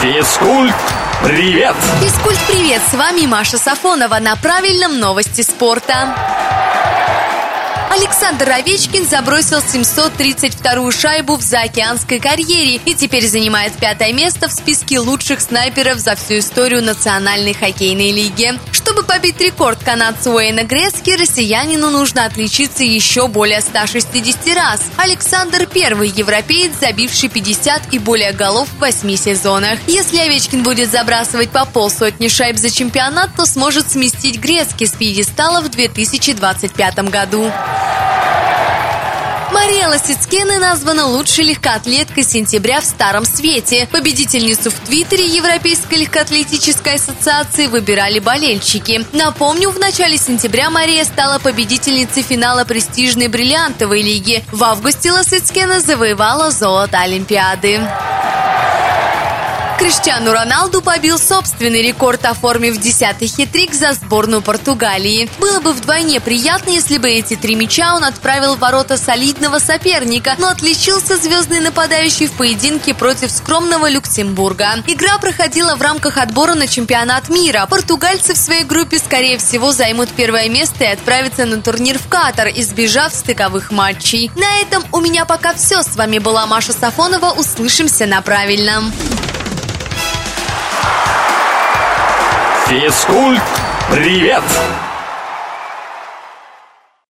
Физкульт, привет! Физкульт, привет! С вами Маша Сафонова на правильном новости спорта. Александр Овечкин забросил 732-ю шайбу в заокеанской карьере и теперь занимает пятое место в списке лучших снайперов за всю историю Национальной хоккейной лиги. Побить рекорд канадца Уэйна Грески, россиянину нужно отличиться еще более 160 раз. Александр – первый европеец, забивший 50 и более голов в 8 сезонах. Если Овечкин будет забрасывать по полсотни шайб за чемпионат, то сможет сместить Грески с пьедестала в 2025 году. Мария Лосицкена названа лучшей легкоатлеткой сентября в Старом Свете. Победительницу в Твиттере Европейской легкоатлетической ассоциации выбирали болельщики. Напомню, в начале сентября Мария стала победительницей финала престижной бриллиантовой лиги. В августе Лосицкена завоевала золото Олимпиады. Криштиану Роналду побил собственный рекорд, оформив десятый хитрик за сборную Португалии. Было бы вдвойне приятно, если бы эти три мяча он отправил в ворота солидного соперника, но отличился звездный нападающий в поединке против скромного Люксембурга. Игра проходила в рамках отбора на чемпионат мира. Португальцы в своей группе, скорее всего, займут первое место и отправятся на турнир в Катар, избежав стыковых матчей. На этом у меня пока все. С вами была Маша Сафонова. Услышимся на правильном. Физкульт, привет!